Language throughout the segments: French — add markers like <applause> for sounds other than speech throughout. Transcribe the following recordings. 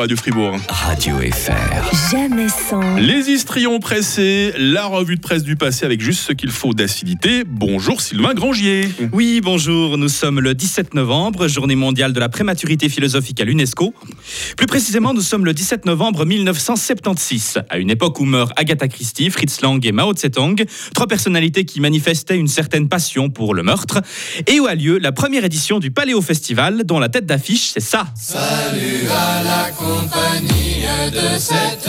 Radio Fribourg. Radio FR. Jamais sans. Les histrions pressés, la revue de presse du passé avec juste ce qu'il faut d'acidité. Bonjour Sylvain Grangier. Oui, bonjour. Nous sommes le 17 novembre, journée mondiale de la prématurité philosophique à l'UNESCO. Plus précisément, nous sommes le 17 novembre 1976, à une époque où meurent Agatha Christie, Fritz Lang et Mao Tse-tung, trois personnalités qui manifestaient une certaine passion pour le meurtre, et où a lieu la première édition du Paléo Festival, dont la tête d'affiche, c'est ça. Salut à la compagnie de cette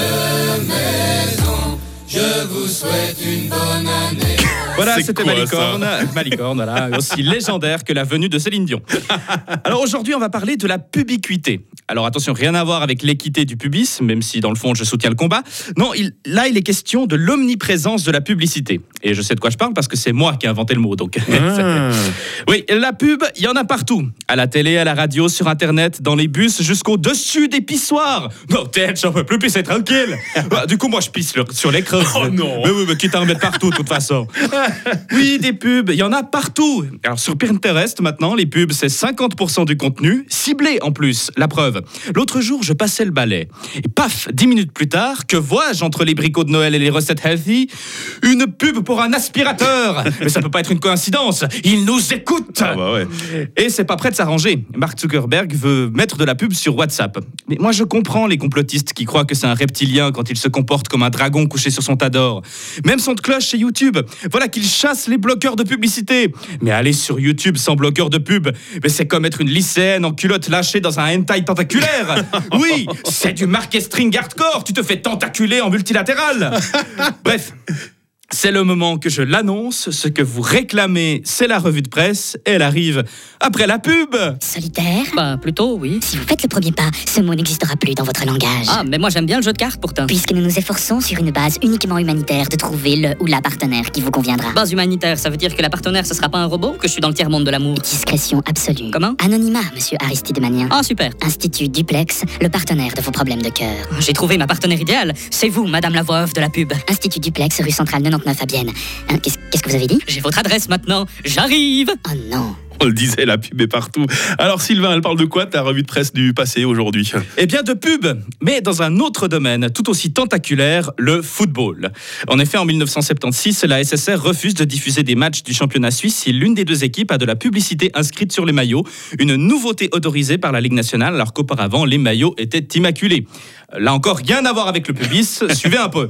maison. Je vous souhaite une bonne année. Voilà, c'était Malicorne. <laughs> Malicorne, voilà, aussi légendaire que la venue de Céline Dion. <laughs> Alors aujourd'hui, on va parler de la pubiquité. Alors attention, rien à voir avec l'équité du pubis, même si dans le fond je soutiens le combat. Non, il- là il est question de l'omniprésence de la publicité. Et je sais de quoi je parle parce que c'est moi qui ai inventé le mot. Donc, <laughs> oui, la pub, il y en a partout. À la télé, à la radio, sur Internet, dans les bus, jusqu'au dessus des pissoirs. Non, tête, j'en peux plus pisser tranquille. Bah, du coup, moi, je pisse sur l'écran. Oh non. Mais oui, mais quitte à en mettre partout, de toute façon. <laughs> Oui, des pubs, il y en a partout. Alors sur Pinterest maintenant, les pubs, c'est 50% du contenu, ciblé en plus, la preuve. L'autre jour, je passais le balai. Et paf, 10 minutes plus tard, que vois-je entre les bricots de Noël et les recettes healthy? Une pub pour un aspirateur <laughs> Mais ça peut pas être une coïncidence, il nous écoute Ah bah ouais. et c'est pas prêt de s'arranger. Mark Zuckerberg veut mettre de la pub sur WhatsApp. Mais moi, je comprends les complotistes qui croient que c'est un reptilien quand il se comporte comme un dragon couché sur son tas d'or. Même son de cloche chez YouTube. Voilà qu'il chasse les bloqueurs de publicité. Mais aller sur YouTube sans bloqueur de pub, mais c'est comme être une lycéenne en culotte lâchée dans un hentai tentaculaire. <laughs> Oui, c'est du marketing hardcore. Tu te fais tentaculer en multilatéral. Bref. C'est le moment que je l'annonce. Ce que vous réclamez, c'est la revue de presse. Elle arrive après la pub. Solitaire? Bah, plutôt, oui. Si vous faites le premier pas, ce mot n'existera plus dans votre langage. Ah, mais moi j'aime bien le jeu de cartes pourtant. Puisque nous nous efforçons sur une base uniquement humanitaire de trouver le ou la partenaire qui vous conviendra. Base humanitaire, ça veut dire que la partenaire ce sera pas un robot, que je suis dans le tiers-monde de l'amour. Discrétion absolue. Comment? Anonymat, monsieur Aristide Manien. Ah, super. Institut Duplex, le partenaire de vos problèmes de cœur. J'ai trouvé ma partenaire idéale. C'est vous, madame la voix off de la pub. Institut Duplex, rue centrale 99 à Bienne. Hein, Qu'est-ce qu'est-ce que vous avez dit? J'ai votre adresse maintenant. J'arrive Oh non. On le disait, la pub est partout. Alors Sylvain, elle parle de quoi ta revue de presse du passé aujourd'hui? Eh bien, de pub, mais dans un autre domaine, tout aussi tentaculaire, le football. En effet, en 1976, la SSR refuse de diffuser des matchs du championnat suisse si l'une des deux équipes a de la publicité inscrite sur les maillots. Une nouveauté autorisée par la Ligue nationale, alors qu'auparavant, les maillots étaient immaculés. Là encore, rien à voir avec le pubis, <laughs> suivez un peu.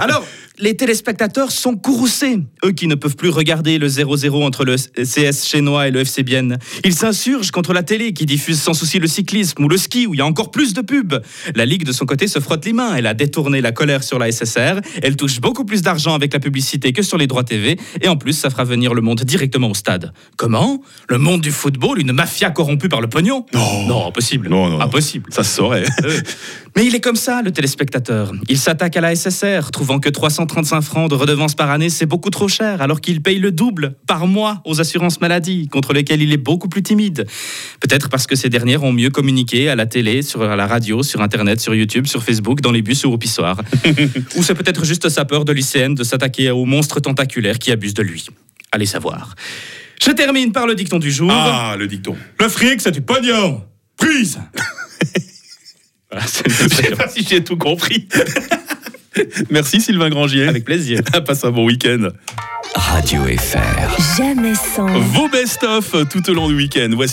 Alors, les téléspectateurs sont courroucés, eux qui ne peuvent plus regarder le 0-0 entre le CS chinois et le FC Bienne. Ils s'insurgent contre la télé qui diffuse sans souci le cyclisme ou le ski où il y a encore plus de pubs. La Ligue de son côté se frotte les mains, elle a détourné la colère sur la SSR, elle touche beaucoup plus d'argent avec la publicité que sur les droits TV et en plus ça fera venir le monde directement au stade. Comment? Le monde du football, une mafia corrompue par le pognon? Non. Non, impossible. Non, non. Impossible. Ça se saurait. Mais il est comme ça, le téléspectateur. Il s'attaque à la SSR, trouvant que 335 francs de redevance par année, c'est beaucoup trop cher, alors qu'il paye le double par mois aux assurances maladie, contre lesquelles il est beaucoup plus timide. Peut-être parce que ces dernières ont mieux communiqué à la télé, sur à la radio, sur Internet, sur YouTube, sur Facebook, dans les bus ou au pissoir. <laughs> ou c'est peut-être juste sa peur de lycéenne de s'attaquer aux monstres tentaculaires qui abusent de lui. Allez savoir. Je termine par le dicton du jour. Ah, le dicton. Le fric, c'est du pognon. Prise <laughs> Voilà, Je sais pas si j'ai tout compris. <laughs> <laughs> Merci Sylvain Grangier. Avec plaisir. <laughs> Passe un bon week-end. Radio FR. Jamais sans. Vos best-of tout au long du week-end. Voici